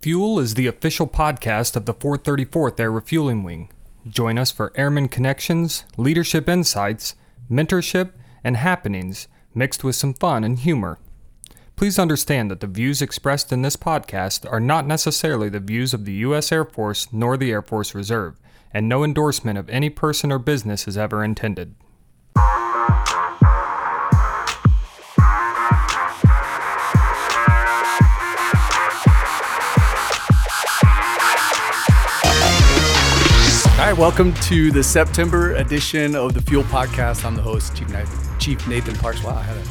Fuel is the official podcast of the 434th Air Refueling Wing. Join us for airman connections, leadership insights, mentorship, and happenings mixed with some fun and humor. Please understand that the views expressed in this podcast are not necessarily the views of the U.S. Air Force nor the Air Force Reserve, and no endorsement of any person or business is ever intended. Welcome to the September edition of the Fuel Podcast. I'm the host, Chief Nathan, Chief Nathan Parks. Wow, I had a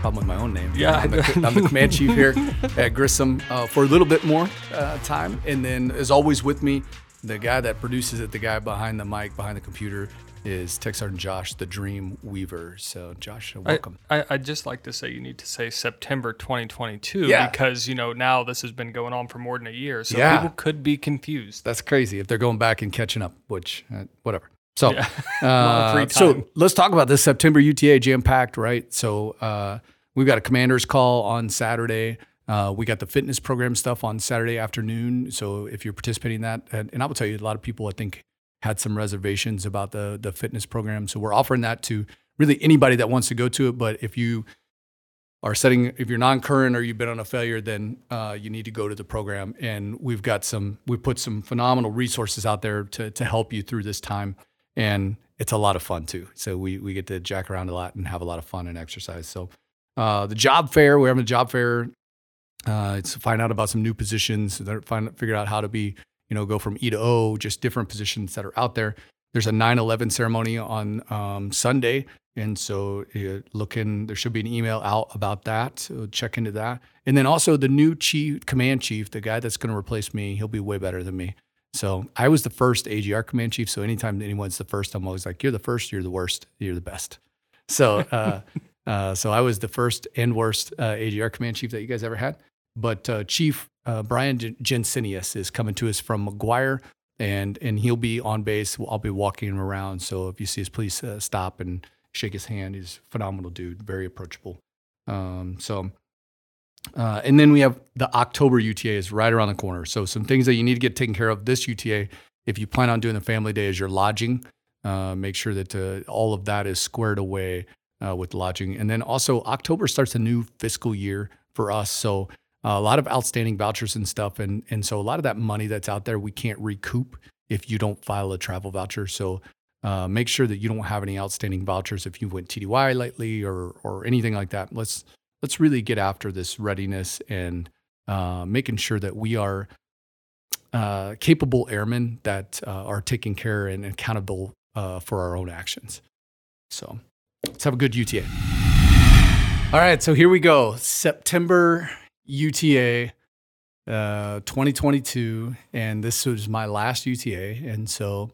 problem with my own name. Yeah, I'm the, I'm the command chief here at Grissom uh, for a little bit more uh, time, and then as always with me, the guy that produces it, the guy behind the mic, behind the computer, is Tech Sergeant Josh, the Dream Weaver. So, Josh, welcome. I, I, I'd just like to say you need to say September 2022 Yeah. because, you know, now this has been going on for more than a year. So Yeah. people could be confused. That's crazy if they're going back and catching up, which uh, whatever. So, Yeah. A lot of free uh, so let's talk about this September UTA jam packed, right? So uh, we've got a commander's call on Saturday. Uh, we got the fitness program stuff on Saturday afternoon. So if you're participating in that, and, and I will tell you, a lot of people I think had some reservations about the the fitness program. So we're offering that to really anybody that wants to go to it. But if you are setting if you're non-current or you've been on a failure then uh, you need to go to the program. And we've got some we put some phenomenal resources out there to, to help you through this time. And it's a lot of fun too. So we, we get to jack around a lot and have a lot of fun and exercise. So uh, the job fair we're having a job fair. Uh, it's to find out about some new positions find figure out how to be you know go from e to o just different positions that are out there there's a 9-11 ceremony on um, sunday and so uh, look in, there should be an email out about that. So check into that. And then also the new chief, command chief, the guy that's going to replace me, he'll be way better than me. So I was the first AGR command chief. So anytime anyone's the first, I'm always like, you're the first, you're the worst, you're the best. So, uh, uh, so I was the first and worst uh, AGR command chief that you guys ever had. But uh, Chief uh, Brian Jensinius is coming to us from McGuire, and and he'll be on base. I'll be walking him around. So if you see us, please uh, stop and shake his hand. He's a phenomenal dude, very approachable. Um, so, uh, and then we have the October UTA is right around the corner. So some things that you need to get taken care of this UTA. If you plan on doing the family day, is your lodging. Uh, make sure that uh, all of that is squared away uh, with lodging. And then also October starts a new fiscal year for us. So a lot of outstanding vouchers and stuff. And, and so a lot of that money that's out there, we can't recoup if you don't file a travel voucher. So uh, make sure that you don't have any outstanding vouchers if you went TDY lately or or anything like that. Let's let's really get after this readiness and uh, making sure that we are uh, capable airmen that uh, are taking care and accountable uh, for our own actions. So let's have a good UTA. All right, so here we go. September UTA. Uh, 2022, and this was my last UTA, and so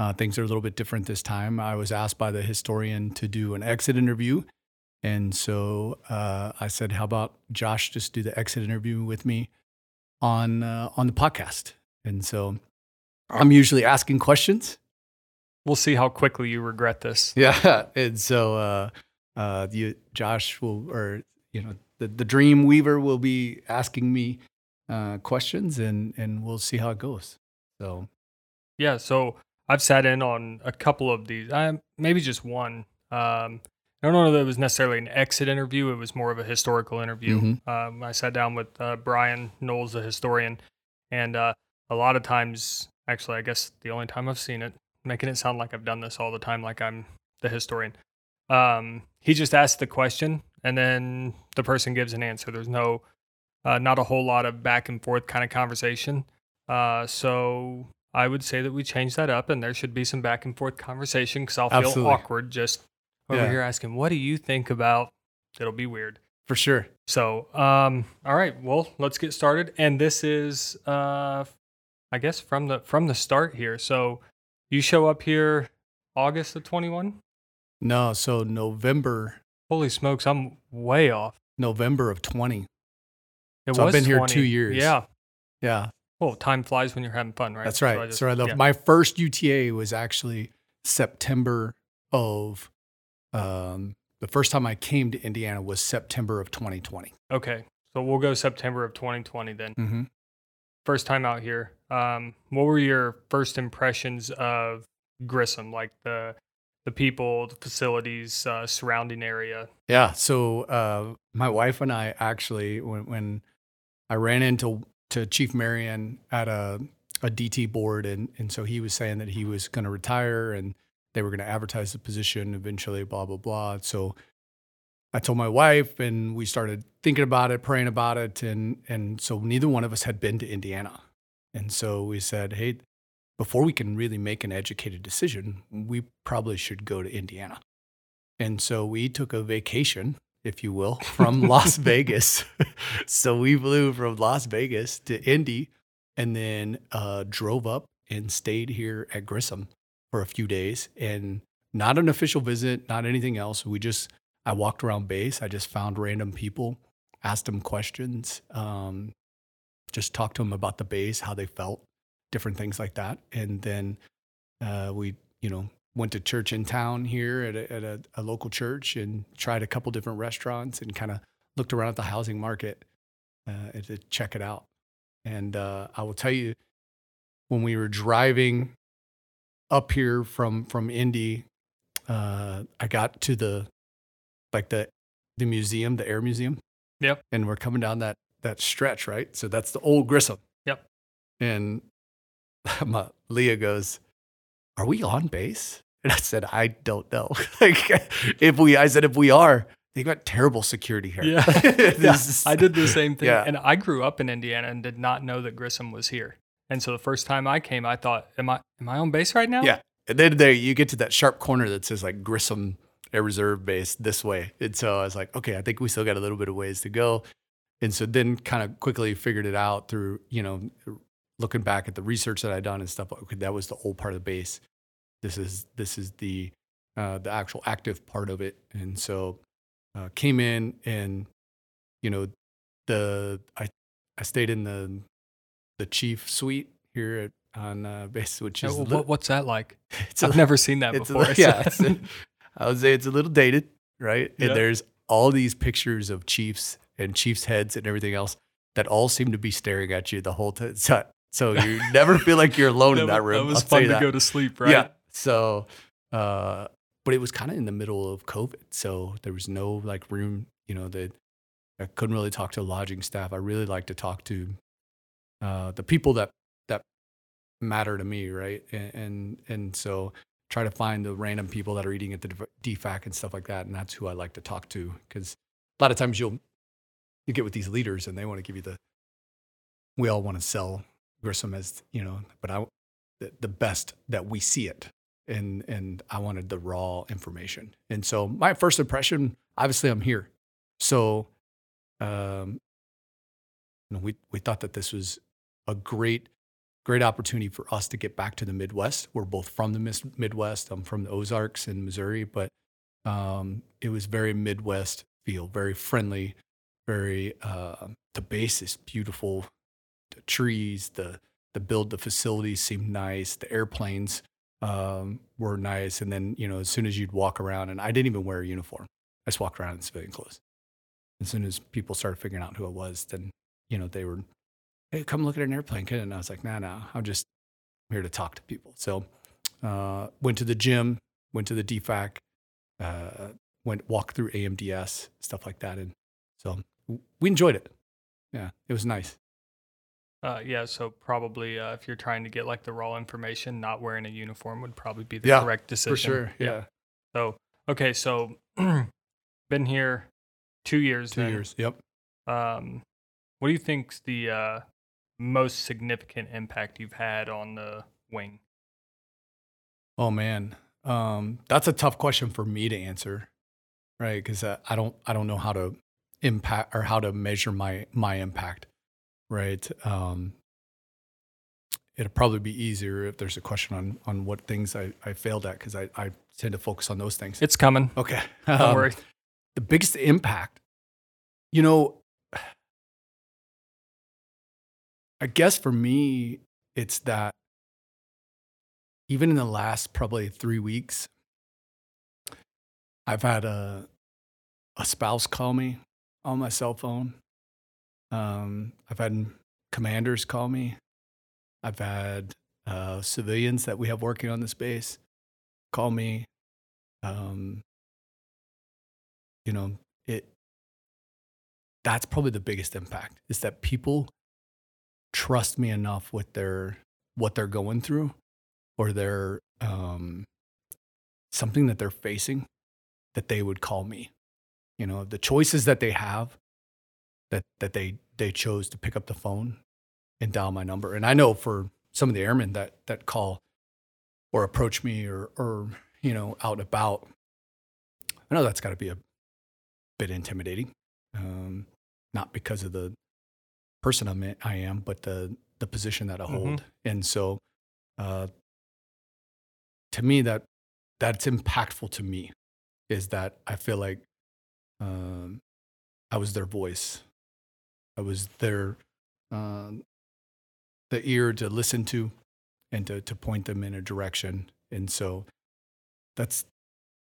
uh, things are a little bit different this time. I was asked by the historian to do an exit interview. And so uh, I said, how about Josh just do the exit interview with me on, uh, on the podcast? And so I'm usually asking questions. We'll see how quickly you regret this. Yeah. And so uh, uh, you, Josh will, or, you know, the, the dream weaver will be asking me uh, questions and, and we'll see how it goes. So, Yeah, so I've sat in on a couple of these, I, maybe just one. Um, I don't know that it was necessarily an exit interview. It was more of a historical interview. Mhm. Um, I sat down with uh, Brian Knowles, the historian, and uh, a lot of times, actually, I guess the only time I've seen it, making it sound like I've done this all the time, like I'm the historian. Um, he just asks the question, and then the person gives an answer. There's no, uh, not a whole lot of back and forth kind of conversation. Uh, so I would say that we change that up, and there should be some back and forth conversation because I'll feel Absolutely. awkward just over Yeah. here asking, "What do you think about?" It'll be weird. for sure. So, um, all right, well, let's get started. And this is, uh, I guess from the from the start here. So, you show up here August of twenty one. No, so November Holy smokes, I'm way off. November of 20. It So I've was been here two years. Yeah. Yeah, Well, time flies when you're having fun, right? that's So right. I just- so I love yeah. my first UTA was actually September of um, the first time I came to Indiana was September of 2020. Okay, so we'll go September of 2020 then. Mm-hmm. first time out here. Um, what were your first impressions of Grissom, like the the people, the facilities, uh, surrounding area? Yeah. So uh, my wife and I actually, when, when I ran into to Chief Marion at a a DT board, and and so he was saying that he was going to retire and they were going to advertise the position eventually, blah blah blah. So I told my wife, and we started thinking about it, praying about it, and and so neither one of us had been to Indiana, and so we said, hey, before we can really make an educated decision, we probably should go to Indiana. And so we took a vacation, if you will, from Las Vegas. so we flew from Las Vegas to Indy and then uh, drove up and stayed here at Grissom for a few days. And not an official visit, not anything else. We just, I walked around base. I just found random people, asked them questions, um, just talked to them about the base, how they felt, different things like that. And then uh, we, you know, went to church in town here at a, at a, a local church and tried a couple different restaurants and kind of looked around at the housing market uh, to check it out. And uh, I will tell you, when we were driving up here from from Indy, uh, I got to the like the the museum, the air museum. Yep. And we're coming down that that stretch, right? So that's the old Grissom. Yep. And my, Leah goes, "Are we on base?" And I said, "I don't know. like, if we, I said, if we are, they got terrible security here. Yeah. Yeah. is- I did the same thing. Yeah. And I grew up in Indiana and did not know that Grissom was here. And so the first time I came, I thought, am I am I on base right now? Yeah. And then there you get to that sharp corner that says like Grissom Air Reserve Base this way. And so I was like, okay, I think we still got a little bit of ways to go. And so then kind of quickly figured it out through, you know, looking back at the research that I'd done and stuff. Okay, that was the old part of the base. This is this is the uh, the actual active part of it. And so uh, came in and you know the I I stayed in the the chief suite here at on uh, base, which is what, what's that like? it's a I've never seen that before. li- yeah, a- I would say it's a little dated, right? Yeah. And there's all these pictures of chiefs and chiefs' heads and everything else that all seem to be staring at you the whole time. So, so you never feel like you're alone in that room. That was I'll fun you to that. go to sleep, right? Yeah. So, uh, but it was kind of in the middle of COVID, so there was no like room. You know, that I couldn't really talk to lodging staff. I really like to talk to uh, the people that that matter to me, right? And and, and so try to find the random people that are eating at the DFAC and stuff like that, and that's who I like to talk to because a lot of times you'll you get with these leaders and they want to give you the we all want to sell Grissom as you know, but I the, the best that we see it and and I wanted the raw information. And so my first impression, obviously, I'm here. So, um, you know, we we thought that this was a great great opportunity for us to get back to the Midwest. We're both from the Midwest. I'm from the Ozarks in Missouri, but um, it was very Midwest feel, very friendly, very. Uh, the base is beautiful. The trees, the the build, the facilities seemed nice. The airplanes um, were nice. And then, you know, as soon as you'd walk around, and I didn't even wear a uniform, I just walked around in civilian clothes. As soon as people started figuring out who I was, then, you know, they were, hey, come look at an airplane, kid. And I was like, nah, nah, I'm just here to talk to people. So, uh, went to the gym, went to the DFAC, uh, went walked through AMDS, stuff like that. And so we enjoyed it. Yeah, it was nice. Uh, yeah, so probably uh, if you're trying to get like the raw information, not wearing a uniform would probably be the Yeah, correct decision. For sure. Yeah. So okay, so been here two years. Two then. years. Yep. Um, what do you think's the uh, most significant impact you've had on the wing? Oh man, um, that's a tough question for me to answer, right? Because uh, I don't, I don't know how to impact or how to measure my my impact, right? Um, it'll probably be easier if there's a question on on what things I, I failed at because I, I tend to focus on those things. It's coming. Okay, Don't Um, worry. the biggest impact, you know, I guess for me, it's that even in the last probably three weeks, I've had a, a spouse call me on my cell phone. Um, I've had commanders call me. I've had uh, civilians that we have working on this base call me. Um, you know, it. That's probably the biggest impact is that people trust me enough with their what they're going through or their um, something that they're facing that they would call me. You know, the choices that they have that that they they chose to pick up the phone and dial my number. And I know for some of the airmen that that call or approach me or or you know out and about, I know that's got to be a bit intimidating. Um, not because of the person I'm in, I am, but the the position that I hold. Mm-hmm. And so, uh, to me, that that's impactful to me is that I feel like um, I was their voice. I was their um, the ear to listen to and to, to point them in a direction. And so that's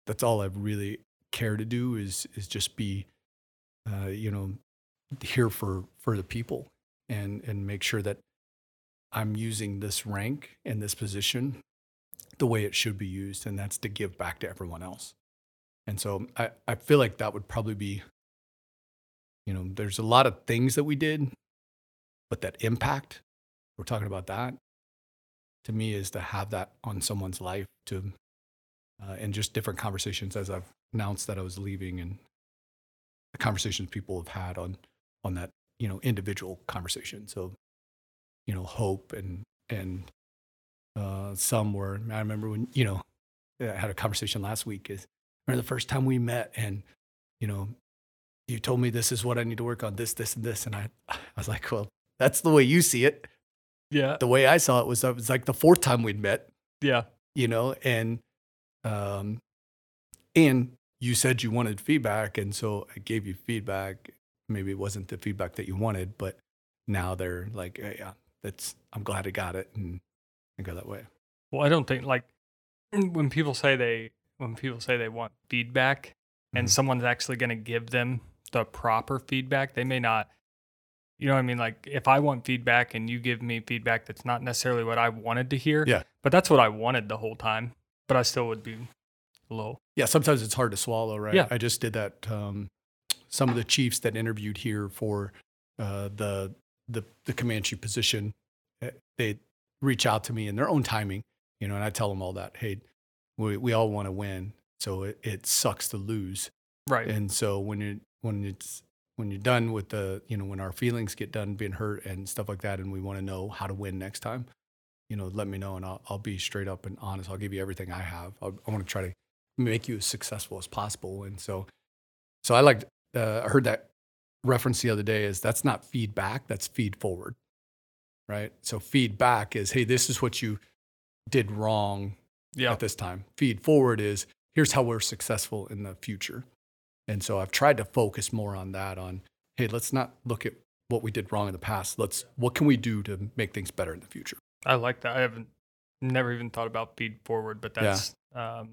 that's all I really care to do is is just be uh, you know here for for the people and and make sure that I'm using this rank and this position the way it should be used, and that's to give back to everyone else. And so I, I feel like that would probably be, you know, there's a lot of things that we did, but that impact, we're talking about that, to me is to have that on someone's life to, uh, and just different conversations as I've announced that I was leaving and the conversations people have had on, on that, you know, individual conversation. So, you know, hope and, and uh, some were, I remember when, you know, I had a conversation last week is remember the first time we met and, you know, you told me this is what I need to work on, this, this, and this. And I, I was like, well, that's the way you see it. Yeah. The way I saw it was, it was like the fourth time we'd met, Yeah. you know, and, um, and you said you wanted feedback. And so I gave you feedback. Maybe it wasn't the feedback that you wanted, but now they're like, hey, yeah, that's, I'm glad I got it. And, and go that way. Well, I don't think like when people say they when people say they want feedback and Mhm. someone's actually going to give them the proper feedback, they may not you know what I mean? Like if I want feedback and you give me feedback that's not necessarily what I wanted to hear, Yeah. but that's what I wanted the whole time, but I still would be low. Yeah, sometimes it's hard to swallow, right? Yeah. I just did that. Um, some of the chiefs that interviewed here for uh, the the the command chief position, eh, they reach out to me in their own timing, you know, and I tell them all that. Hey, we we all want to win, so it, it sucks to lose. right. And so when you when it's when you're done with the you know when our feelings get done being hurt and stuff like that, and we want to know how to win next time, you know, let me know and I'll I'll be straight up and honest. I'll give you everything I have. I'll, I want to try to make you as successful as possible. And so, so I like uh, I heard that reference the other day is that's not feedback, that's feed forward, right? So feedback is hey, this is what you did wrong yeah. at this time. Feed forward is here's how we're successful in the future. And so I've tried to focus more on that on hey, let's not look at what we did wrong in the past. Let's what can we do to make things better in the future? I like that. I haven't never even thought about feed forward, but Yeah. that's um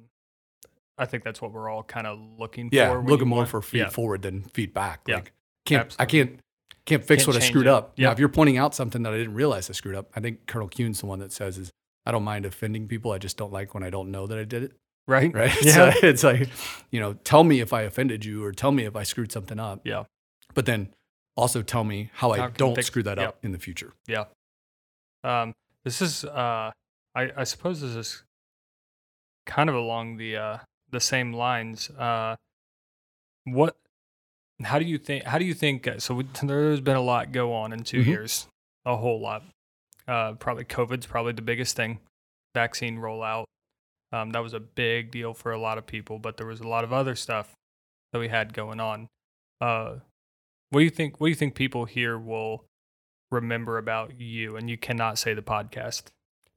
I think that's what we're all kind of looking Yeah, for. looking more want- for feed yeah. forward than feedback. Yeah, Like can't I can't can't fix Can't what I screwed it. up. Now, Yeah. if you're pointing out something that I didn't realize I screwed up, I think Colonel Kuhn's the one that says is I don't mind offending people. I just don't like when I don't know that I did it. Right? Right. Yeah. So it's like, you know, tell me if I offended you or tell me if I screwed something up. Yeah. But then also tell me how, I can don't fix- screw that up in the future. Yeah. Um, this is, uh, I, I suppose this is kind of along the uh, the same lines. Uh, what? How do you think? How do you think? uh, So we, there's been a lot go on in 2 Mhm. years, a whole lot. Uh, probably COVID's probably the biggest thing. Vaccine rollout. Um, that was a big deal for a lot of people, but there was a lot of other stuff that we had going on. Uh, what do you think? What do you think people here will remember about you? And you cannot say the podcast.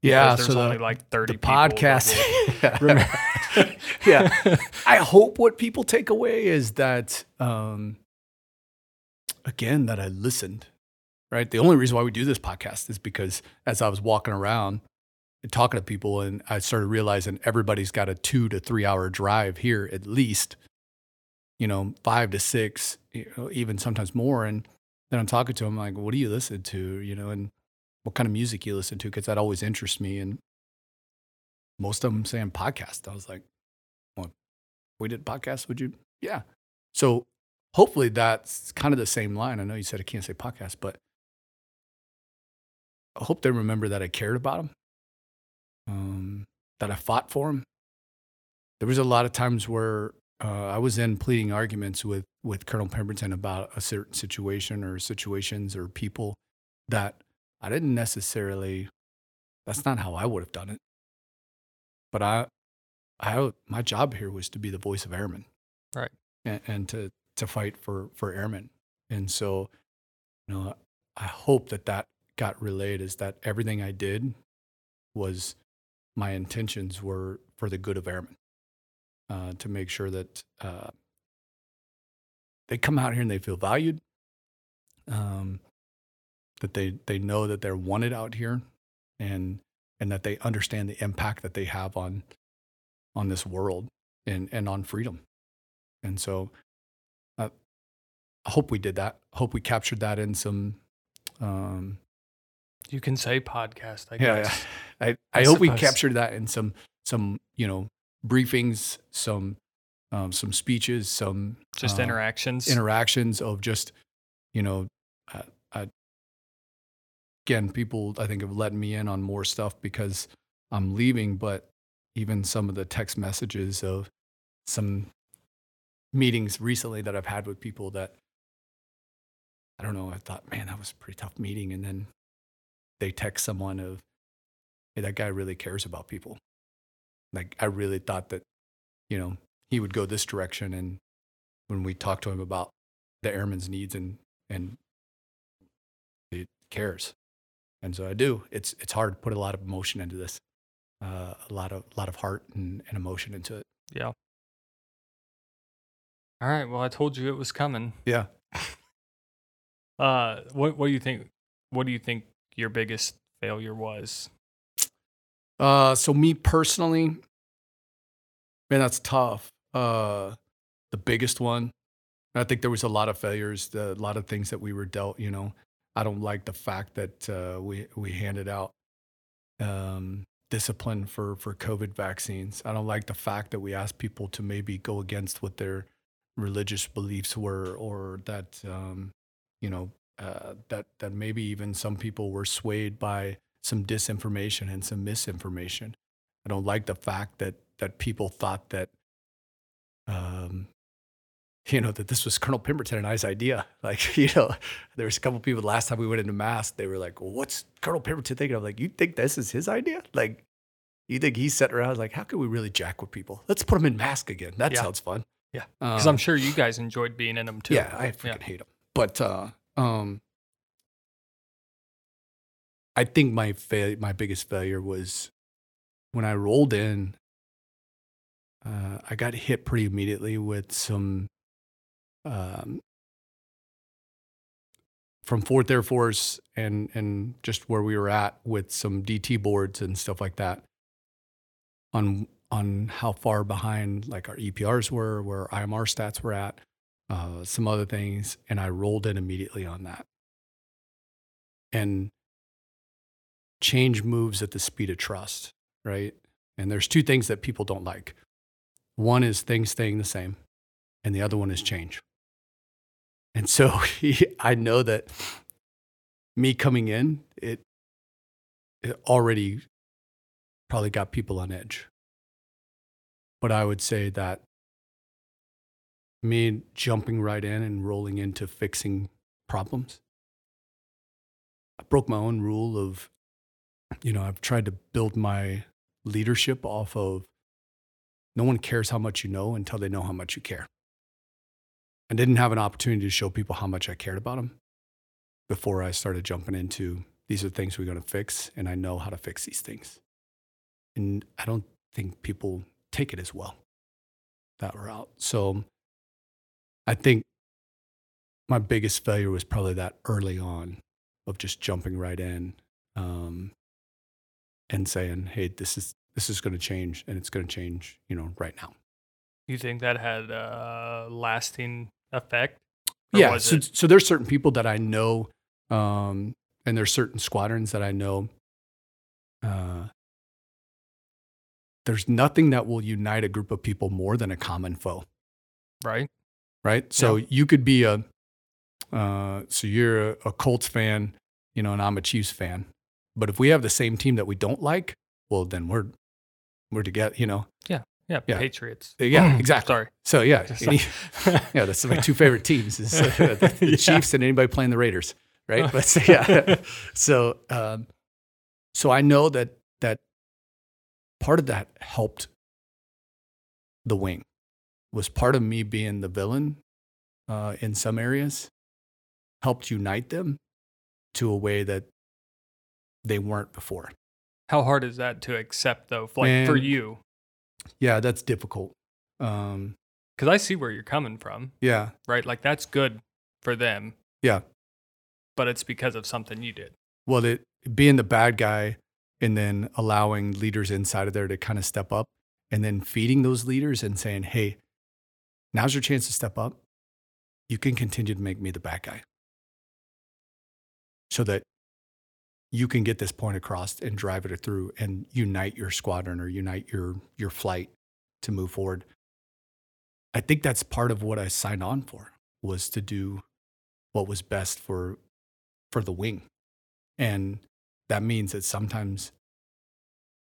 Yeah. there's so only the, like thirty the people podcast. remember. yeah. I hope what people take away is that, um, again, that I listened, right? The only reason why we do this podcast is because as I was walking around talking to people, and I started realizing everybody's got a two to three hour drive here at least, you know, five to six, you know, even sometimes more. And then I'm talking to them like, what do you listen to? You know, and what kind of music you listen to? Because that always interests me. And most of them saying podcast. I was like, well, we did podcast. Would you? Yeah. So hopefully that's kind of the same line. I know you said I can't say podcast, but I hope they remember that I cared about them, um, that I fought for them. There was a lot of times where uh, I was in pleading arguments with with Colonel Pemberton about a certain situation or situations or people that I didn't necessarily. That's not how I would have done it. But I, I my job here was to be the voice of airmen, Right. and, and to to fight for for airmen. And so, you know, I hope that that got relayed is that everything I did was my intentions were for the good of airmen, uh, to make sure that uh, they come out here and they feel valued, um, that they they know that they're wanted out here, and and that they understand the impact that they have on on this world and and on freedom. And so uh, I hope we did that. I hope we captured that in some um, You can say podcast, I yeah, guess. yeah. I, I, I hope we captured that in some some you know briefings, some um, some speeches, some Just uh, interactions. interactions of just you know uh, uh, again people I think have let me in on more stuff because I'm leaving, but even some of the text messages of some meetings recently that I've had with people that I don't know. I thought, man, that was a pretty tough meeting, and then they text someone of, hey, that guy really cares about people. Like I really thought that, you know, he would go this direction, and when we talked to him about the airman's needs and and he cares, and so I do. It's it's hard to put a lot of emotion into this, uh, a lot of a lot of heart and, and emotion into it. yeah. All right. Well, I told you it was coming. Yeah. Uh, what what do you think? What do you think your biggest failure was? Uh, so me personally, man, that's tough. Uh, the biggest one, I think there was a lot of failures, a lot of things that we were dealt. You know, I don't like the fact that uh, we we handed out um, discipline for for COVID vaccines. I don't like the fact that we asked people to maybe go against what their religious beliefs were, or that um, you know uh, that that maybe even some people were swayed by some disinformation and some misinformation. I don't like the fact that that people thought that, um, you know, that this was Colonel Pemberton and I's idea. Like, you know, there was a couple people last time we went into mass, they were like, "Well, what's Colonel Pemberton thinking?" I'm like, "You think this is his idea? Like, you think he's sitting around like, how can we really jack with people? Let's put them in mask again. That Yeah. sounds fun." Yeah. Because Um, I'm sure you guys enjoyed being in them too. yeah, I freaking hate them. But uh, um, I think my fail- my biggest failure was when I rolled in. Uh, I got hit pretty immediately with some um, from Fourth Air Force and and just where we were at with some DT boards and stuff like that on on how far behind like our EPRs were, where IMR stats were at, uh, some other things, and I rolled in immediately on that. And change moves at the speed of trust, right? And there's two things that people don't like. One is things staying the same, and the other one is change. And so I know that me coming in, it, it already probably got people on edge. But I would say that me jumping right in and rolling into fixing problems, I broke my own rule of, you know, I've tried to build my leadership off of no one cares how much you know until they know how much you care. I didn't have an opportunity to show people how much I cared about them before I started jumping into these are things we're going to fix, and I know how to fix these things. And I don't think people take it as well that route. So I think my biggest failure was probably that early on of just jumping right in um, and saying, "Hey, this is this is going to change, and it's going to change, you know, right now." You think that had a lasting effect? Yeah. So, it- so there's certain people that I know, um, and there's certain squadrons that I know. Uh, there's nothing that will unite a group of people more than a common foe, right? Right? So you could be a, uh, so you're a, a Colts fan, you know, and I'm a Chiefs fan. But if we have the same team that we don't like, well, then we're we're together, you know. Yeah, Yeah. Patriots. Yeah, exactly. Sorry. So yeah, any- yeah, that's my two favorite teams is uh, the, the Yeah. Chiefs and anybody playing the Raiders, right? But so, yeah, so um, so I know that that part of that helped the wing was part of me being the villain uh, in some areas helped unite them to a way that they weren't before. How hard is that to accept though? Like for you, Yeah, that's difficult. Um, because I see where you're coming from, yeah, right? Like that's good for them, yeah. but it's because of something you did. well, it being the bad guy and then allowing leaders inside of there to kind of step up and then feeding those leaders and saying, hey, now's your chance to step up. You can continue to make me the bad guy so that you can get this point across and drive it through and unite your squadron or unite your, your flight to move forward. I think that's part of what I signed on for was to do what was best for, for the wing. And that means that sometimes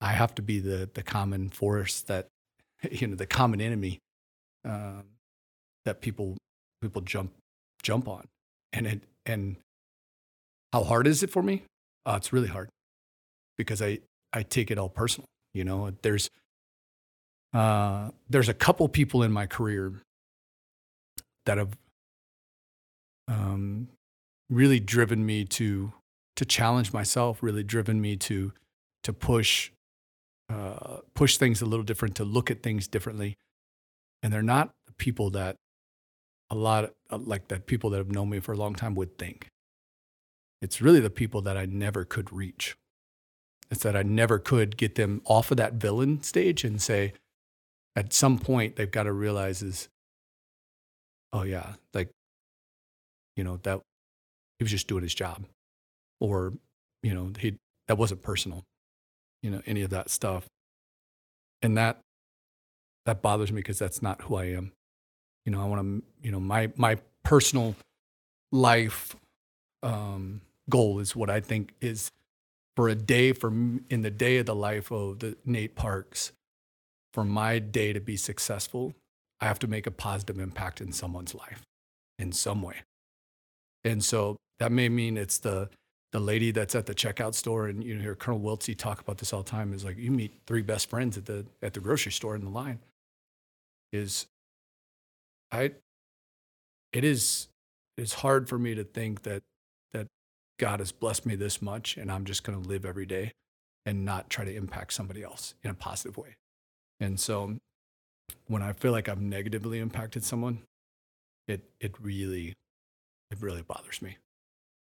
I have to be the, the common force that, you know, the common enemy um, that people, people jump, jump on. And it, and how hard is it for me? Uh, it's really hard because I, I take it all personal. You know, there's, uh, there's a couple people in my career that have um, really driven me to to challenge myself, really driven me to to push uh, push things a little different, to look at things differently. And they're not the people that a lot of, like that people that have known me for a long time would think. It's really the people that I never could reach. It's that I never could get them off of that villain stage and say, at some point they've got to realize is, oh yeah, like, you know, that he was just doing his job. Or, you know, he that wasn't personal, you know, any of that stuff. And that that bothers me because that's not who I am. You know, I want to, you know, my my personal life um, goal is what I think is for a day for in the day of the life of the Nate Parks. For my day to be successful, I have to make a positive impact in someone's life in some way. And so that may mean it's the the lady that's at the checkout store and you hear Colonel Wiltsey talk about this all the time is like you meet three best friends at the at the grocery store in the line is I it is it's hard for me to think that that God has blessed me this much and I'm just going to live every day and not try to impact somebody else in a positive way. And so when I feel like I've negatively impacted someone, it it really it really bothers me.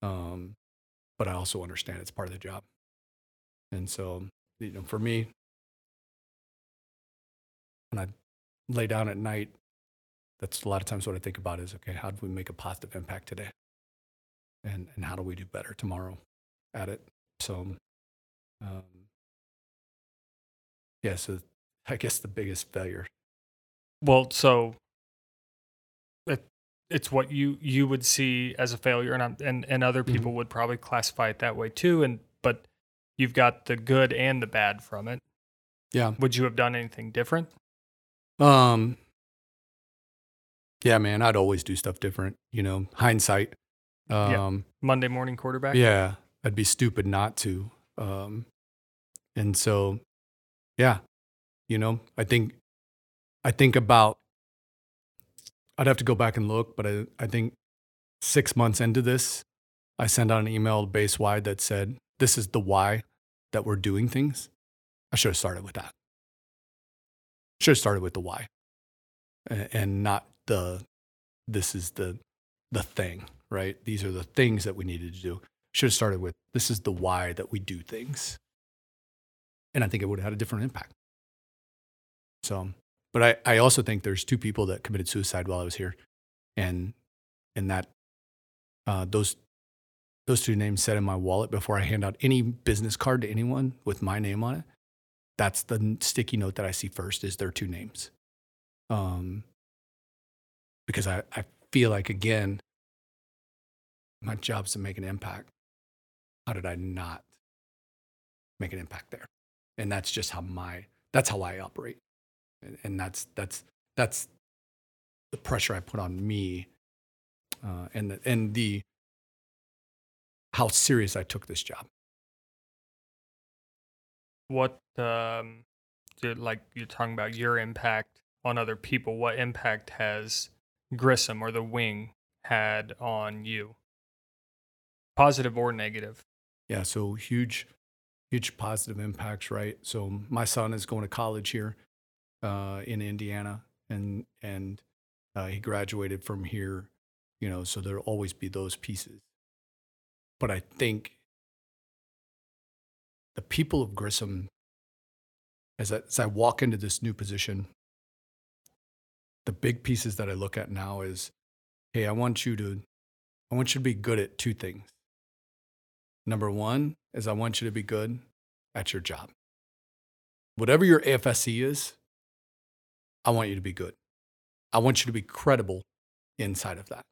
Um, but I also understand it's part of the job. And so, you know, for me, when I lay down at night, that's a lot of times what I think about is okay, how do we make a positive impact today? And and how do we do better tomorrow at it? So um, yeah, so I guess the biggest failure. Well, so it, it's what you you would see as a failure, and I'm, and and other Mhm. people would probably classify it that way too. And but you've got the good and the bad from it. Yeah. Would you have done anything different? Um, yeah, man, I'd always do stuff different, you know, hindsight. Yeah. Um, Monday morning quarterback. yeah, I'd be stupid not to. Um, and so, yeah, you know, I think, I think about, I'd have to go back and look, but I, I think six months into this, I sent out an email base wide that said, this is the why that we're doing things. I should have started with that. Should have started with the why and not the, this is the, the thing, right? These are the things that we needed to do. Should have started with, this is the why that we do things. And I think it would have had a different impact. So, but I, I also think there's two people that committed suicide while I was here. And and that uh, those those two names set in my wallet before I hand out any business card to anyone with my name on it. That's the sticky note that I see first is their two names. Um, because I, I feel like again, my job's to make an impact. How did I not make an impact there? And that's just how my that's how I operate. And, and that's that's that's the pressure I put on me uh, and the, and the how serious I took this job. What um, like you're talking about your impact on other people? What impact has Grissom or the Wing had on you? Positive or negative? Yeah, so huge, huge positive impacts, right? So my son is going to college here uh, in Indiana, and and uh, he graduated from here, you know. So there'll always be those pieces. But I think the people of Grissom, as I, as I walk into this new position, the big pieces that I look at now is, hey, I want you to, I want you to be good at two things. Number one is I want you to be good at your job. Whatever your AFSC is, I want you to be good. I want you to be credible inside of that.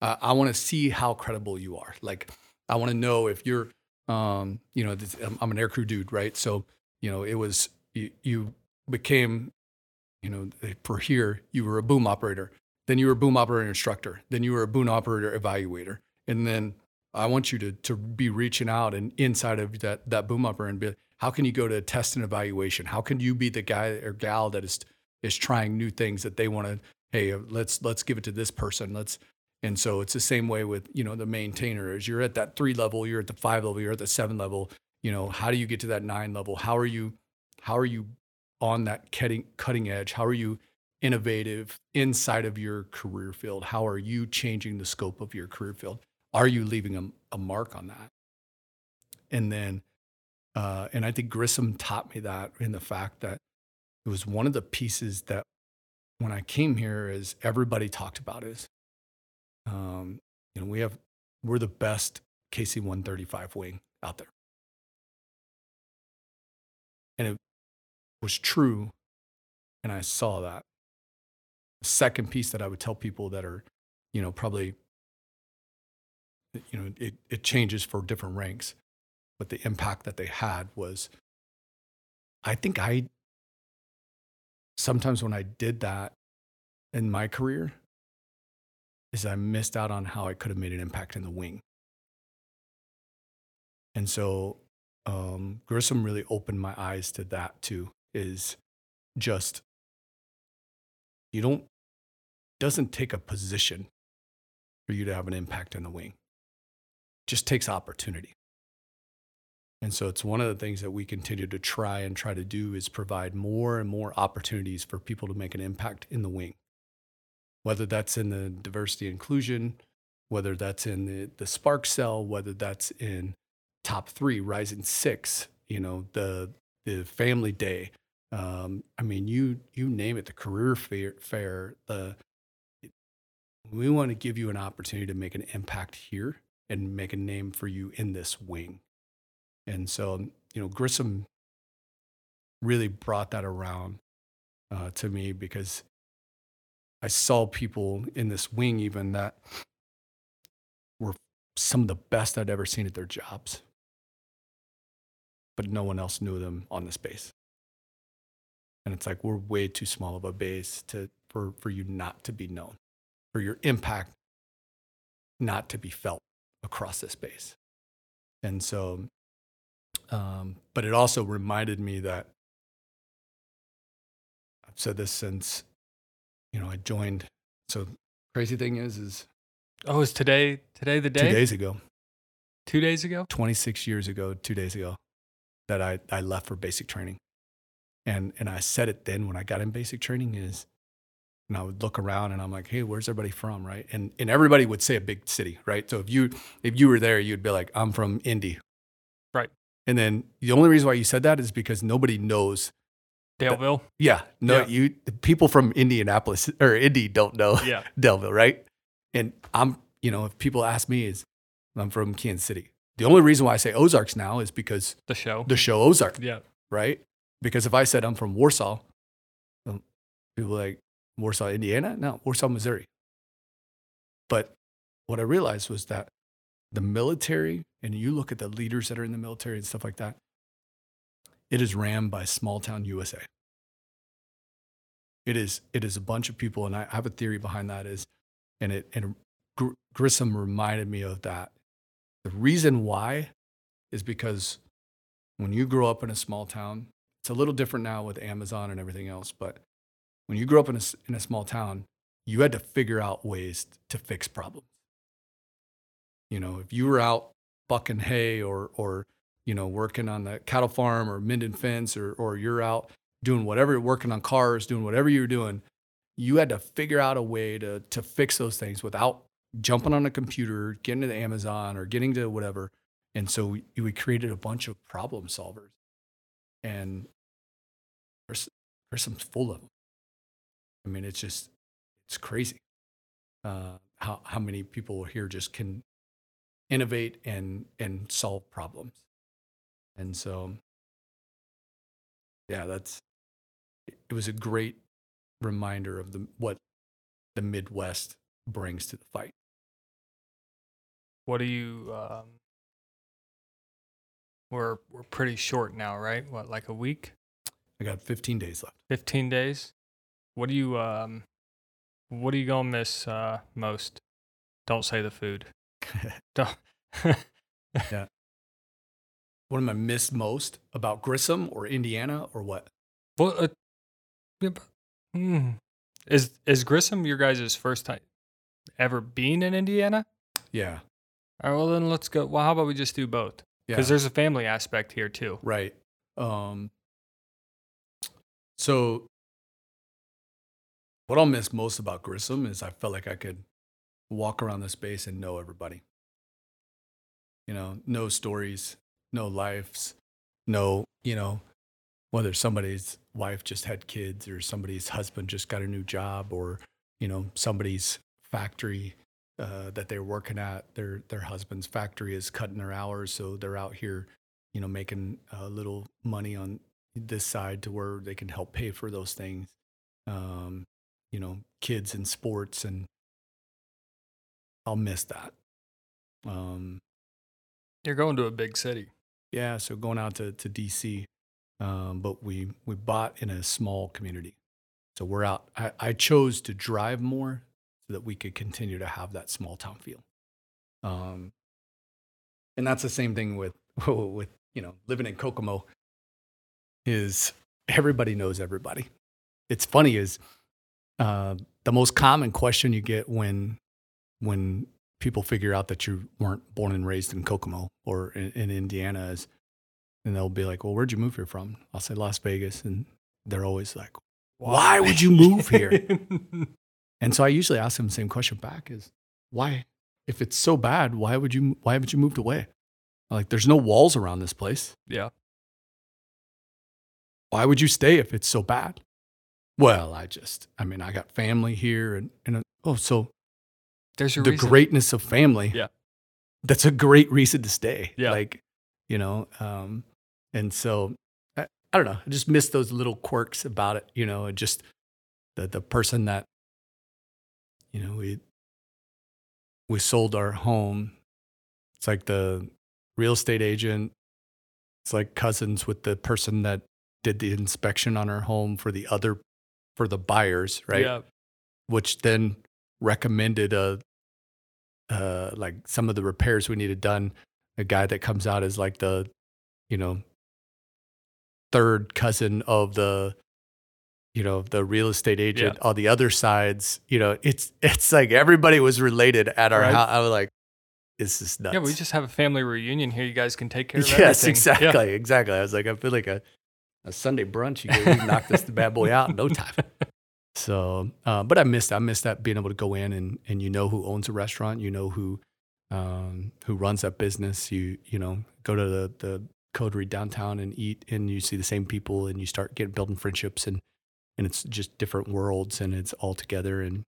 Uh, I want to see how credible you are. Like, I want to know if you're, um, you know, this, I'm, I'm an aircrew dude, right? So, you know, it was, you, you became, you know, for here, you were a boom operator. Then you were a boom operator instructor. Then you were a boom operator evaluator. And then I want you to, to be reaching out and inside of that, that boom operator and be how can you go to test and evaluation? How can you be the guy or gal that is, is trying new things that they want to, hey, let's, let's give it to this person. Let's, and so it's the same way with, you know, the maintainer is you're at that three level, you're at the five level, you're at the seven level, you know, how do you get to that nine level? How are you, how are you on that cutting, cutting edge? How are you innovative inside of your career field? How are you changing the scope of your career field? Are you leaving a, a mark on that? And then, uh, and I think Grissom taught me that in the fact that it was one of the pieces that when I came here is everybody talked about is um, you know, we have we're the best KC 135 wing out there. And it was true. And I saw that. The second piece that I would tell people that are, you know, probably, you know, it, it changes for different ranks, but the impact that they had was, I think I, sometimes when I did that in my career, is I missed out on how I could have made an impact in the wing. And so um, Grissom really opened my eyes to that too. Is just you don't doesn't take a position for you to have an impact in the wing. Just takes opportunity. And so it's one of the things that we continue to try and try to do is provide more and more opportunities for people to make an impact in the wing whether that's in the diversity inclusion, whether that's in the, the Spark Cell, whether that's in top three, Rising Six, you know, the the Family Day. Um, I mean, you you name it, the career fair, fair the we want to give you an opportunity to make an impact here and make a name for you in this wing. And so, you know, Grissom really brought that around uh, to me because I saw people in this wing even that were some of the best I'd ever seen at their jobs, but no one else knew them on this base. And it's like we're way too small of a base to for, for you not to be known, for your impact not to be felt across this base. And so, um, but it also reminded me that I've said this since you know, I joined. So crazy thing is, is Oh, is today today the day? two days ago, Two days ago? 26 years ago, two days ago, that I, I left for basic training. And, and I said it then when I got in basic training is, and I would look around and I'm like, hey, where's everybody from? Right. And, and everybody would say a big city. Right. So if you, if you were there, you'd be like, I'm from Indy. Right. And then the only reason why you said that is because nobody knows. Daleville? Yeah. No, Yeah. you, people from Indianapolis or Indy don't know Yeah. Daleville, right? and I'm, you know, if people ask me, is I'm from Kansas City. The only reason why I say Ozarks now is because The show. the show Ozark, yeah. right? Because if I said I'm from Warsaw, um, people are like Warsaw, Indiana, no, Warsaw, Missouri. But what I realized was that the military, and you look at the leaders that are in the military and stuff like that, it is ran by small town USA. It is it is a bunch of people, and I have a theory behind that is, and it and Gr- Grissom reminded me of that. The reason why is because when you grow up in a small town, it's a little different now with Amazon and everything else, but when you grew up in a, in a small town, you had to figure out ways to fix problems. You know, if you were out bucking hay or, or you know, working on the cattle farm or mending fence or, or you're out doing whatever, working on cars, doing whatever you were doing, you had to figure out a way to, to fix those things without jumping on a computer, getting to Amazon or getting to whatever. And so we, we created a bunch of problem solvers. And there's, there's some full of them. I mean, it's just, it's crazy uh, how, how many people here just can innovate and, and solve problems. And so, yeah, that's, it was a great reminder of the, what the Midwest brings to the fight. What do you? Um, we're we're pretty short now, right? What, like a week, I got 15 days left. fifteen days? What do you um, what are you gonna miss uh, most? Don't say the food. Don't. yeah. What am I missed most about Grissom or Indiana or what? well, uh, yeah, hmm. is is Grissom your guys' first time ever being in Indiana? Yeah. All right, well then let's go. Well, how about we just do both? Yeah. Because there's a family aspect here too. Right. Um, so, what I'll miss most about Grissom is I felt like I could walk around the space and know everybody. You know, know stories, know lives, know, you know, whether somebody's wife just had kids or somebody's husband just got a new job or, you know, somebody's factory uh, that they're working at, their, their husband's factory is cutting their hours. So they're out here you know, making a little money on this side to where they can help pay for those things. Um, you know, kids and sports, and I'll miss that. Um, You're going to a big city. yeah, so going out to, to DC, um, but we, we bought in a small community. So we're out. I, I chose to drive more so that we could continue to have that small town feel. Um, and that's the same thing with, with, you know, living in Kokomo is everybody knows everybody. It's funny is uh, the most common question you get when, when people figure out that you weren't born and raised in Kokomo or in, in Indiana is, and they'll be like, well, where'd you move here from? I'll say Las Vegas. And they're always like, Why would you move here? and so I usually ask them the same question back is why, if it's so bad, why would you, why haven't you moved away? Like, there's no walls around this place. yeah. Why would you stay if it's so bad? Well, I just, I mean, I got family here and, and uh, oh, so There's the reason. greatness of family. Yeah. That's a great reason to stay. Yeah. Like, you know, um, and so I, I don't know. I just miss those little quirks about it, you know, just the, the person that, you know, we, we sold our home. It's like the real estate agent. It's like cousins with the person that did the inspection on our home for the other, for the buyers, right? Yeah. which then recommended a uh, like some of the repairs we needed done. A guy that comes out as like the, you know, third cousin of the, you know, the real estate agent on the other sides. You know, it's it's like everybody was related at our Right. house. I was like, this is nuts. Yeah, we just have a family reunion here. You guys can take care of yes, everything. exactly, Yeah. exactly. I was like, I feel like a, a Sunday brunch. You go, we knock this bad boy out in no time. So, uh, but I missed I missed that being able to go in and and you know who owns a restaurant, you know who um, who runs that business. You you know go to the the coterie downtown and eat, and you see the same people, and you start getting building friendships, and and it's just different worlds, and it's all together, and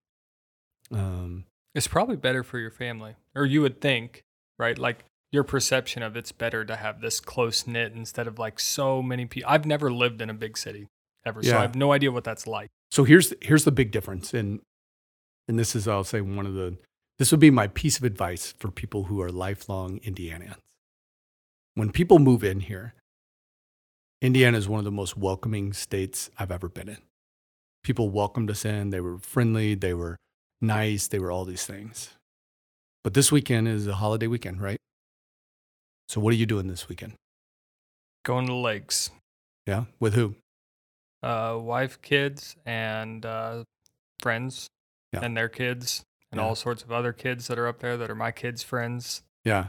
um, It's probably better for your family, or you would think, right? Like your perception of it's better to have this close knit instead of like so many people. I've never lived in a big city ever, so I have no idea what that's like. So here's here's the big difference, and and this is I'll say one of the this would be my piece of advice for people who are lifelong Indianians. When people move in here, Indiana is one of the most welcoming states I've ever been in. People welcomed us in. They were friendly. They were nice. They were all these things. But this weekend is a holiday weekend, right? So what are you doing this weekend? Going to the lakes, Yeah, with who? uh, wife, kids, and uh, friends, Yeah. and their kids, and Yeah. all sorts of other kids that are up there that are my kids' friends. Yeah.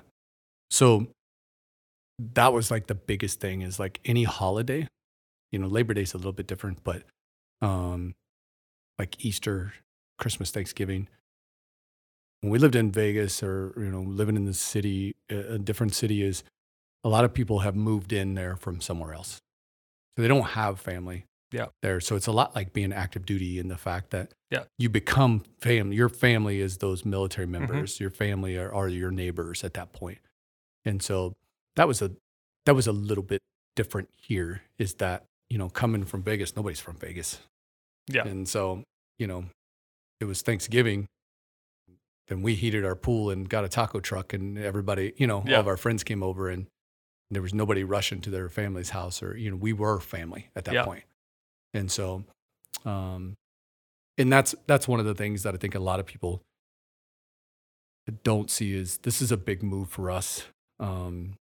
So that was like the biggest thing is like any holiday, you know, Labor Day's a little bit different, but um like Easter, Christmas, Thanksgiving. When we lived in Vegas or, you know, living in the city, a different city is a lot of people have moved in there from somewhere else. So they don't have family Yeah. there. So it's a lot like being active duty in the fact that Yeah. you become family. Your family is those military members. Your family are, are your neighbors at that point. And so that was a that was a little bit different here. Is that you know coming from Vegas? Nobody's from Vegas. Yeah. And so you know it was Thanksgiving. Then we heated our pool and got a taco truck, and everybody, you know, Yeah. all of our friends came over, and there was nobody rushing to their family's house, or you know, we were family at that Yeah. And so, um, and that's that's one of the things that I think a lot of people don't see is this is a big move for us. Um,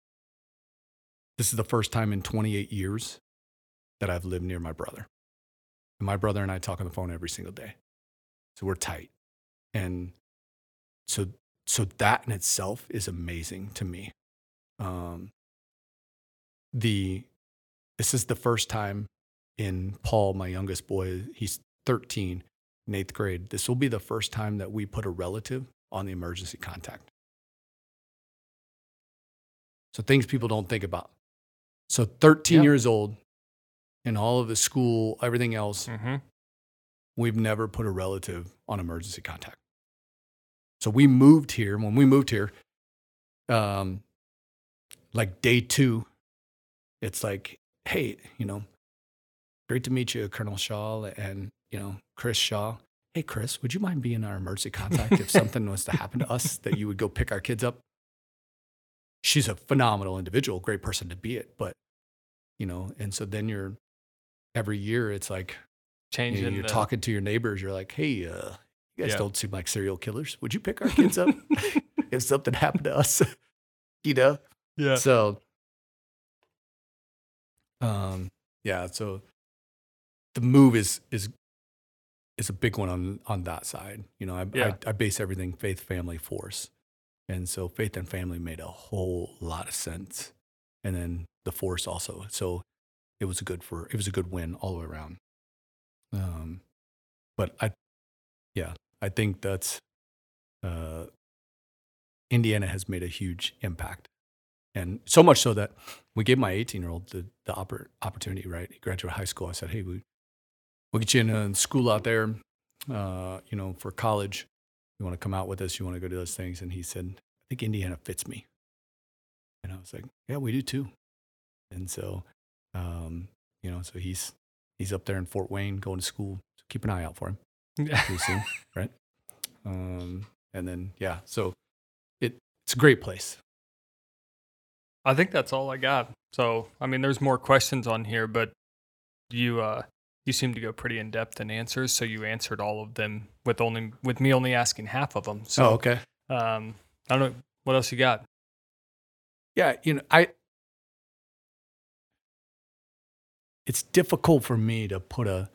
this is the first time in 28 years that I've lived near my brother. And my brother and I talk on the phone every single day. So we're tight. And so so that in itself is amazing to me. Um, the this is the first time in Paul, my youngest boy, he's 13 in eighth grade. This will be the first time that we put a relative on the emergency contact. So things people don't think about. So 13 Yeah. years old, and all of the school, everything else, Mm-hmm. we've never put a relative on emergency contact. So we moved here. When we moved here, um, like day two, it's like, hey, you know, great to meet you, Colonel Shaw and, you know, Chris Shaw. Hey, Chris, would you mind being our emergency contact if something was to happen to us that you would go pick our kids up? She's a phenomenal individual, great person to be it. But, you know, and so then you're, every year it's like, you Changing. know, you're the- talking to your neighbors. You're like, hey, uh, you guys Yeah. don't seem like serial killers. Would you pick our kids up if something happened to us? you know? Yeah. So, um, yeah. So the move is is is a big one on on that side. You know, I Yeah. I, I base everything faith, family, force, and so faith and family made a whole lot of sense, and then the force also. So it was a good for it was a good win all the way around. Um, but I, yeah, I think that's uh, Indiana has made a huge impact, and so much so that we gave my 18 year old the the oppor- opportunity. Right, he graduated high school. I said, hey, we we'll get you in uh, school out there, uh, you know, for college. You want to come out with us? You want to go to those things? And he said, I think Indiana fits me. And I was like, yeah, we do too. And so, um, you know, so he's he's up there in Fort Wayne going to school. So keep an eye out for him pretty soon, right? Um, and then yeah, so it it's a great place. I think that's all I got. So, I mean, there's more questions on here, but you uh you seem to go pretty in depth in answers, so you answered all of them with only with me only asking half of them. So, oh, okay. um, I don't know what else you got. Yeah, you know, I it's difficult for me to put a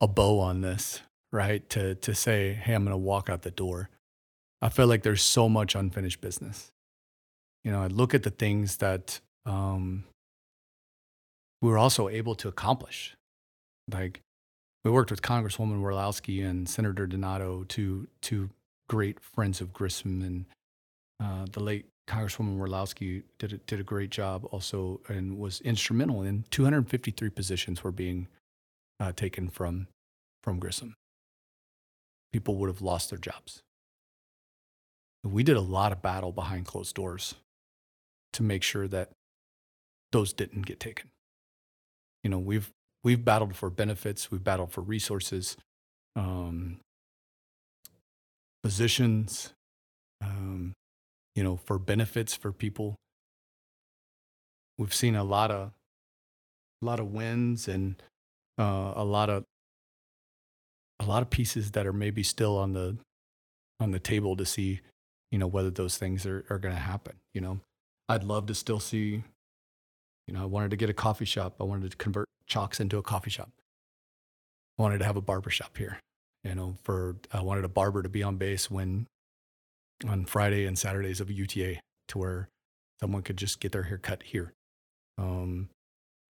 a bow on this, right? To to say, "Hey, I'm going to walk out the door." I feel like there's so much unfinished business. You know, I look at the things that um, we were also able to accomplish. Like we worked with Congresswoman Walorski and Senator Donato, two two great friends of Grissom, and uh, the late Congresswoman Walorski did a, did a great job also and was instrumental in 253 positions were being uh, taken from from Grissom. People would have lost their jobs. we did a lot of battle behind closed doors to make sure that those didn't get taken. You know, we've we've battled for benefits, we've battled for resources, um, positions, um, you know, for benefits for people. We've seen a lot of a lot of wins and uh, a lot of a lot of pieces that are maybe still on the on the table to see, you know, whether those things are, are going to happen. You know, I'd love to still see, you know, I wanted to get a coffee shop. I wanted to convert Chalks into a coffee shop. I wanted to have a barber shop here. You know, for I wanted a barber to be on base when on Friday and Saturdays of UTA to where someone could just get their hair cut here. Um,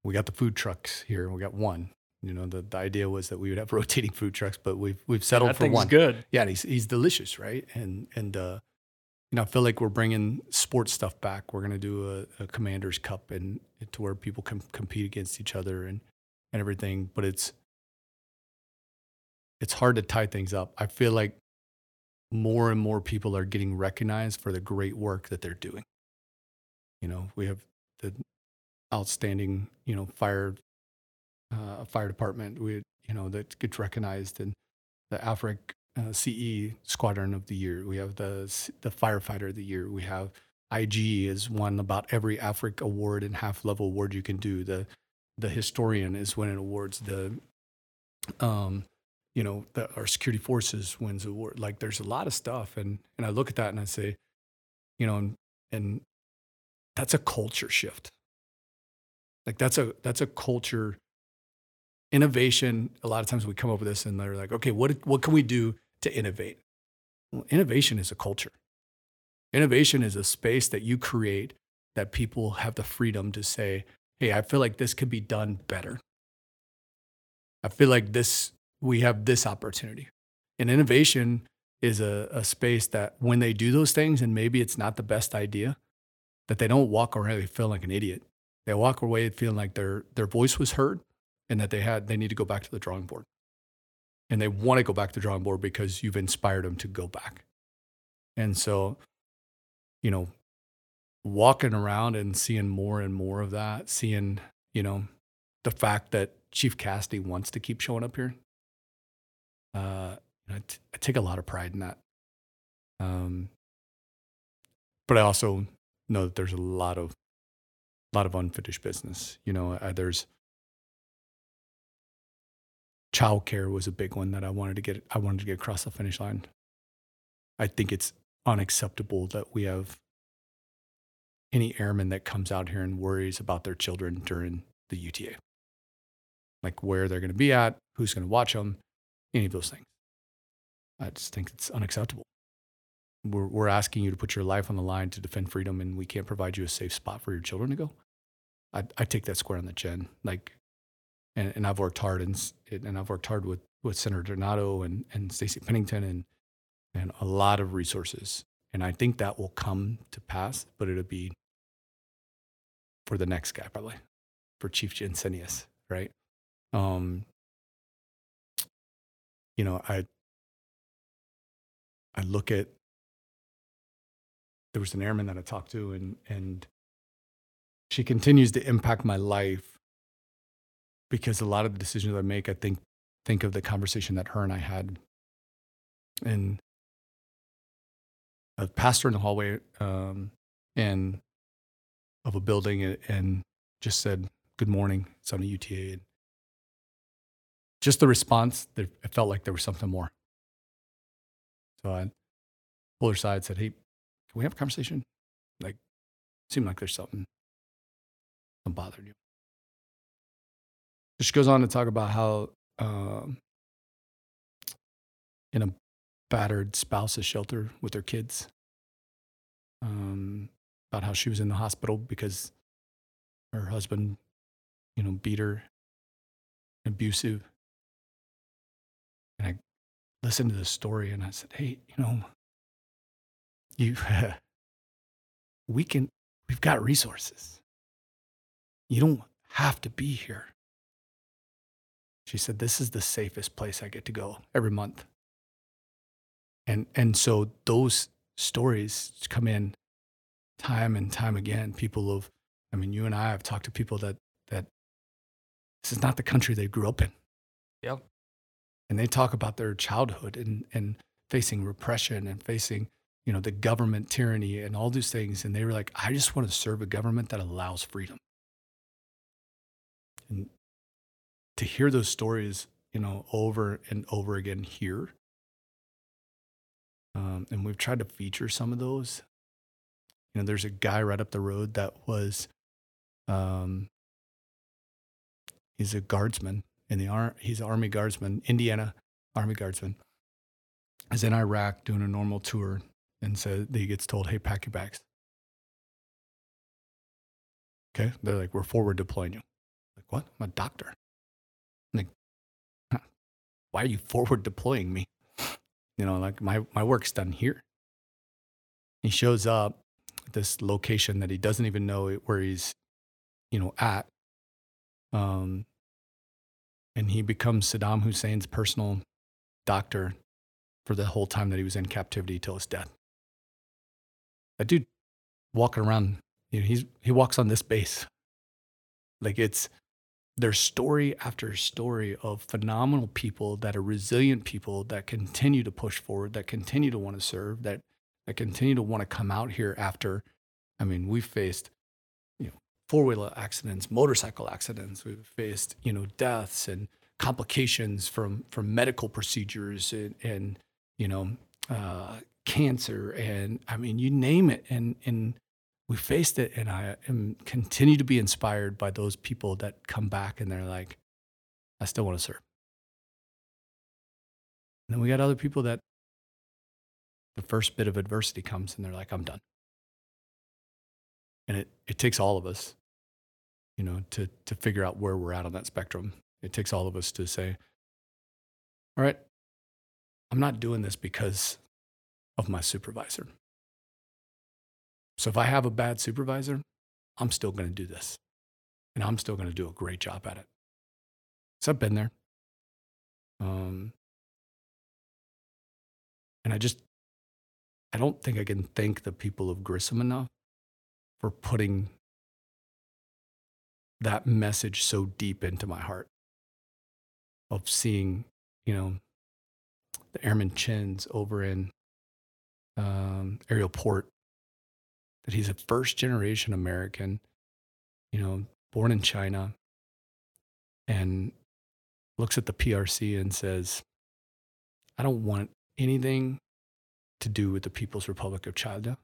we got the food trucks here. We got one. You know, the, the idea was that we would have rotating food trucks, but we've we've settled that for one. good. Yeah, and he's he's delicious, right? And and uh, you know, I feel like we're bringing sports stuff back. We're gonna do a, a Commanders Cup and to where people can compete against each other and and everything. But it's it's hard to tie things up. I feel like more and more people are getting recognized for the great work that they're doing. You know, we have the outstanding, you know, fire uh, fire department. We, you know, that gets recognized and the AFRC uh, CE Squadron of the Year. We have the the Firefighter of the Year. We have IG is won about every AFRC award and half level award you can do. The the historian is winning awards. The um, you know, the, our security forces wins the award. Like there's a lot of stuff, and and I look at that and I say, you know, and, and that's a culture shift. Like that's a that's a culture innovation. A lot of times we come up with this and they're like, okay, what what can we do to innovate? Well, innovation is a culture. Innovation is a space that you create that people have the freedom to say, hey, I feel like this could be done better. I feel like this we have this opportunity. And innovation is a, a space that when they do those things, and maybe it's not the best idea, that they don't walk away feeling like an idiot. They walk away feeling like their their voice was heard and that they had they need to go back to the drawing board. And they want to go back to the drawing board because you've inspired them to go back. And so, you know, walking around and seeing more and more of that, seeing, you know, the fact that Chief Cassidy wants to keep showing up here. Uh, I, t- I take a lot of pride in that. Um, but I also know that there's a lot of, lot of unfinished business. You know, uh, there's childcare was a big one that I wanted to get. I wanted to get across the finish line. I think it's unacceptable that we have any airman that comes out here and worries about their children during the UTA, like where they're going to be at, who's going to watch them, any of those things. I just think it's unacceptable. We're, we're asking you to put your life on the line to defend freedom, and we can't provide you a safe spot for your children to go. I, I take that square on the chin. Like, and, and I've worked hard and, and I've worked hard with, with Senator Donato and, and Stacey Pennington and, and a lot of resources. And I think that will come to pass, but it'll be for the next guy, probably for Chief Jensenius, right? Um, you know, I, I look at, there was an airman that I talked to and, and she continues to impact my life because a lot of the decisions I make, I think, think of the conversation that her and I had. And a pastor in the hallway um, and of a building and, just said, Good morning. It's on a UTA. And just the response, it felt like there was something more. So I pulled her aside, said, Hey, can we have a conversation? Like, seemed like there's something, something bothering you. She goes on to talk about how um, in a battered spouse's shelter with her kids, um, about how she was in the hospital because her husband, you know, beat her, abusive. And I listened to this story and I said, hey, you know, you, we can, we've got resources. You don't have to be here. She said, This is the safest place I get to go every month. And, and so those stories come in time and time again. People of, I mean, you and I have talked to people that that this is not the country they grew up in. Yep. And they talk about their childhood and and facing repression and facing, you know, the government tyranny and all these things. And they were like, I just want to serve a government that allows freedom. And to hear those stories, you know, over and over again here. Um, and we've tried to feature some of those. You know, there's a guy right up the road that was, um, he's a guardsman in the ar- he's an army guardsman, Indiana army guardsman. Is in Iraq doing a normal tour and that he gets told, "Hey, pack your bags." Okay, they're like, "We're forward deploying you." Like, what? I'm a doctor. I'm like, huh, why are you forward deploying me? You know, like my my work's done here. He shows up at this location that he doesn't even know where he's, you know, at. Um, and he becomes Saddam Hussein's personal doctor for the whole time that he was in captivity till his death. That dude walking around, you know, he's he walks on this base. Like it's there's story after story of phenomenal people that are resilient people that continue to push forward, that continue to want to serve, that that continue to want to come out here after. I mean, we've faced, four wheeler accidents, motorcycle accidents. We've faced, you know, deaths and complications from from medical procedures and, and you know, uh, cancer and I mean, you name it. And and we faced it, and I am continue to be inspired by those people that come back and they're like, I still want to serve. And then we got other people that the first bit of adversity comes and they're like, I'm done. And it, it takes all of us, you know, to, to figure out where we're at on that spectrum. It takes all of us to say, all right, I'm not doing this because of my supervisor. So if I have a bad supervisor, I'm still going to do this. And I'm still going to do a great job at it. So I've been there. Um, and I just, I don't think I can thank the people of Grissom enough for putting that message so deep into my heart of seeing, you know, the airman chins over in um, Aerial Port that he's a first generation American, you know, born in China, and looks at the PRC and says, I don't want anything to do with the People's Republic of China.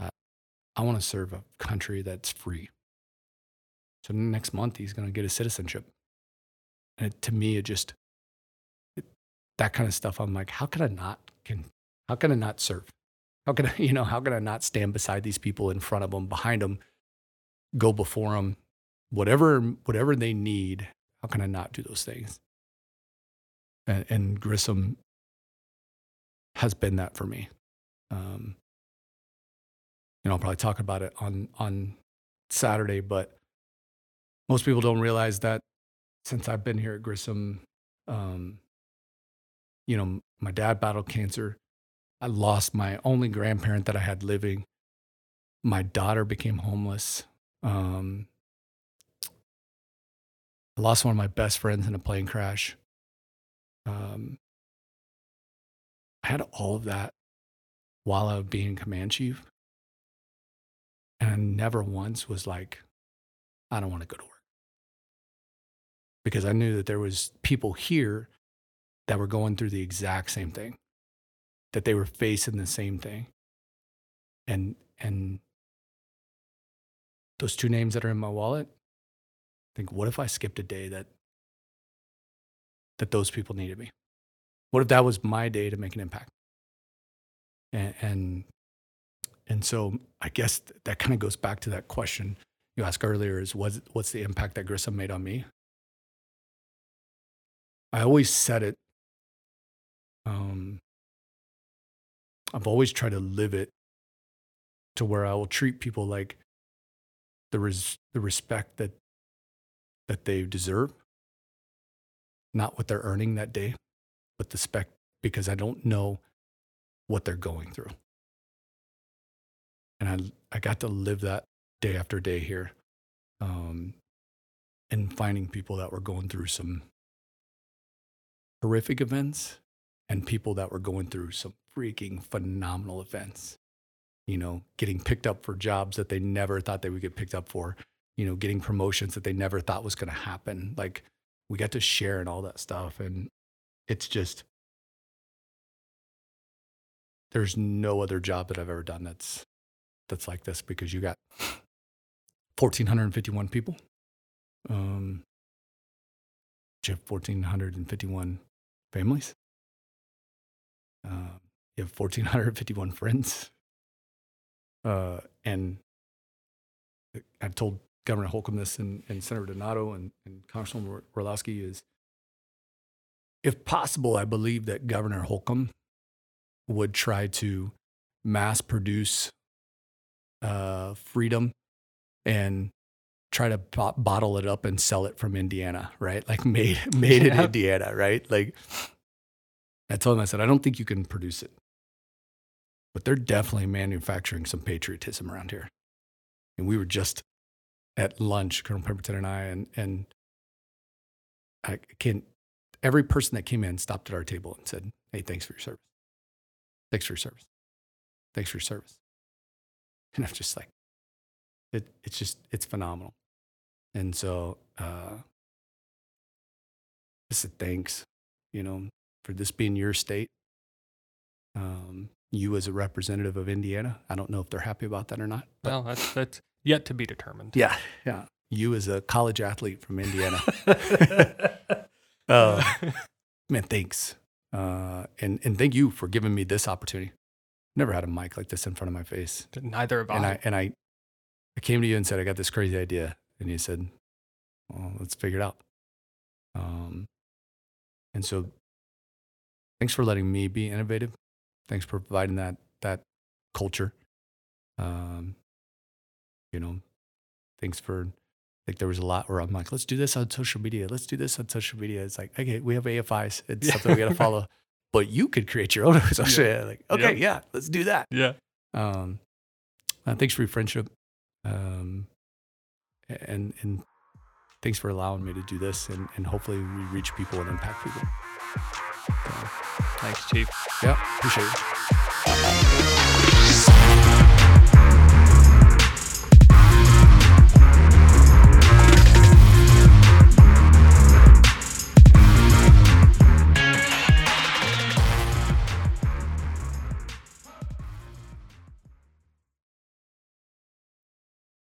Uh, I want to serve a country that's free. So next month, he's going to get his citizenship. And it, to me, it just, it, that kind of stuff, I'm like, how can I not, can, how can I not serve? How can I, you know, how can I not stand beside these people in front of them, behind them, go before them, whatever, whatever they need? How can I not do those things? And, and Grissom has been that for me. Um, you know, I'll probably talk about it on on Saturday, but most people don't realize that since I've been here at Grissom, um, you know, my dad battled cancer. I lost my only grandparent that I had living. My daughter became homeless. Um, I lost one of my best friends in a plane crash. Um, I had all of that while I was being command chief. And I never once was like, I don't want to go to work. Because I knew that there was people here that were going through the exact same thing that they were facing the same thing. And and those two names that are in my wallet, I think what if I skipped a day that that those people needed me? What if that was my day to make an impact? And and, and so I guess that kind of goes back to that question you asked earlier is what's, what's the impact that Grissom made on me? I always said it um, I've always tried to live it to where I will treat people like the res- the respect that that they deserve, not what they're earning that day, but the spec because I don't know what they're going through. And I, I got to live that day after day here um, and finding people that were going through some horrific events and people that were going through some freaking phenomenal events. You know, getting picked up for jobs that they never thought they would get picked up for, you know, getting promotions that they never thought was going to happen. Like we got to share and all that stuff. And it's just, there's no other job that I've ever done that's that's like this because you got 1,451 people. Um, you have 1,451 families. Uh, you have 1,451 friends. Uh, and I've told Governor Holcomb this and, and Senator Donato and, and Congressman Orlowski is, if possible, I believe that Governor Holcomb would try to mass produce uh, freedom and try to bo- bottle it up and sell it from Indiana, right? Like made made in Indiana, right? Like I told him, I said, I don't think you can produce it, but they're definitely manufacturing some patriotism around here. And we were just at lunch, Colonel Pemberton and I, and and I can every person that came in stopped at our table and said, "Hey, thanks for your service. Thanks for your service. Thanks for your service." And I'm just like, it, it's just, it's phenomenal. And so, uh, I said, thanks, you know, for this being your state. Um, you as a representative of Indiana, I don't know if they're happy about that or not. Well, that's, that's yet to be determined. Yeah. Yeah. You as a college athlete from Indiana. uh, man, thanks. Uh, and, and thank you for giving me this opportunity never had a mic like this in front of my face. Neither have and I. I. And I, I came to you and said, I got this crazy idea. And you said, well, let's figure it out. Um, and so thanks for letting me be innovative. Thanks for providing that, that culture. Um, you know, thanks for, like there was a lot where I'm like, let's do this on social media. Let's do this on social media. It's like, okay, we have AFIs. It's something we got to follow but you could create your own social yeah. Like, okay, yep. yeah, let's do that. Yeah. Um, uh, thanks for your friendship. Um, and, and thanks for allowing me to do this and, and hopefully we reach people and impact people. Thanks, Chief. Yeah, appreciate it.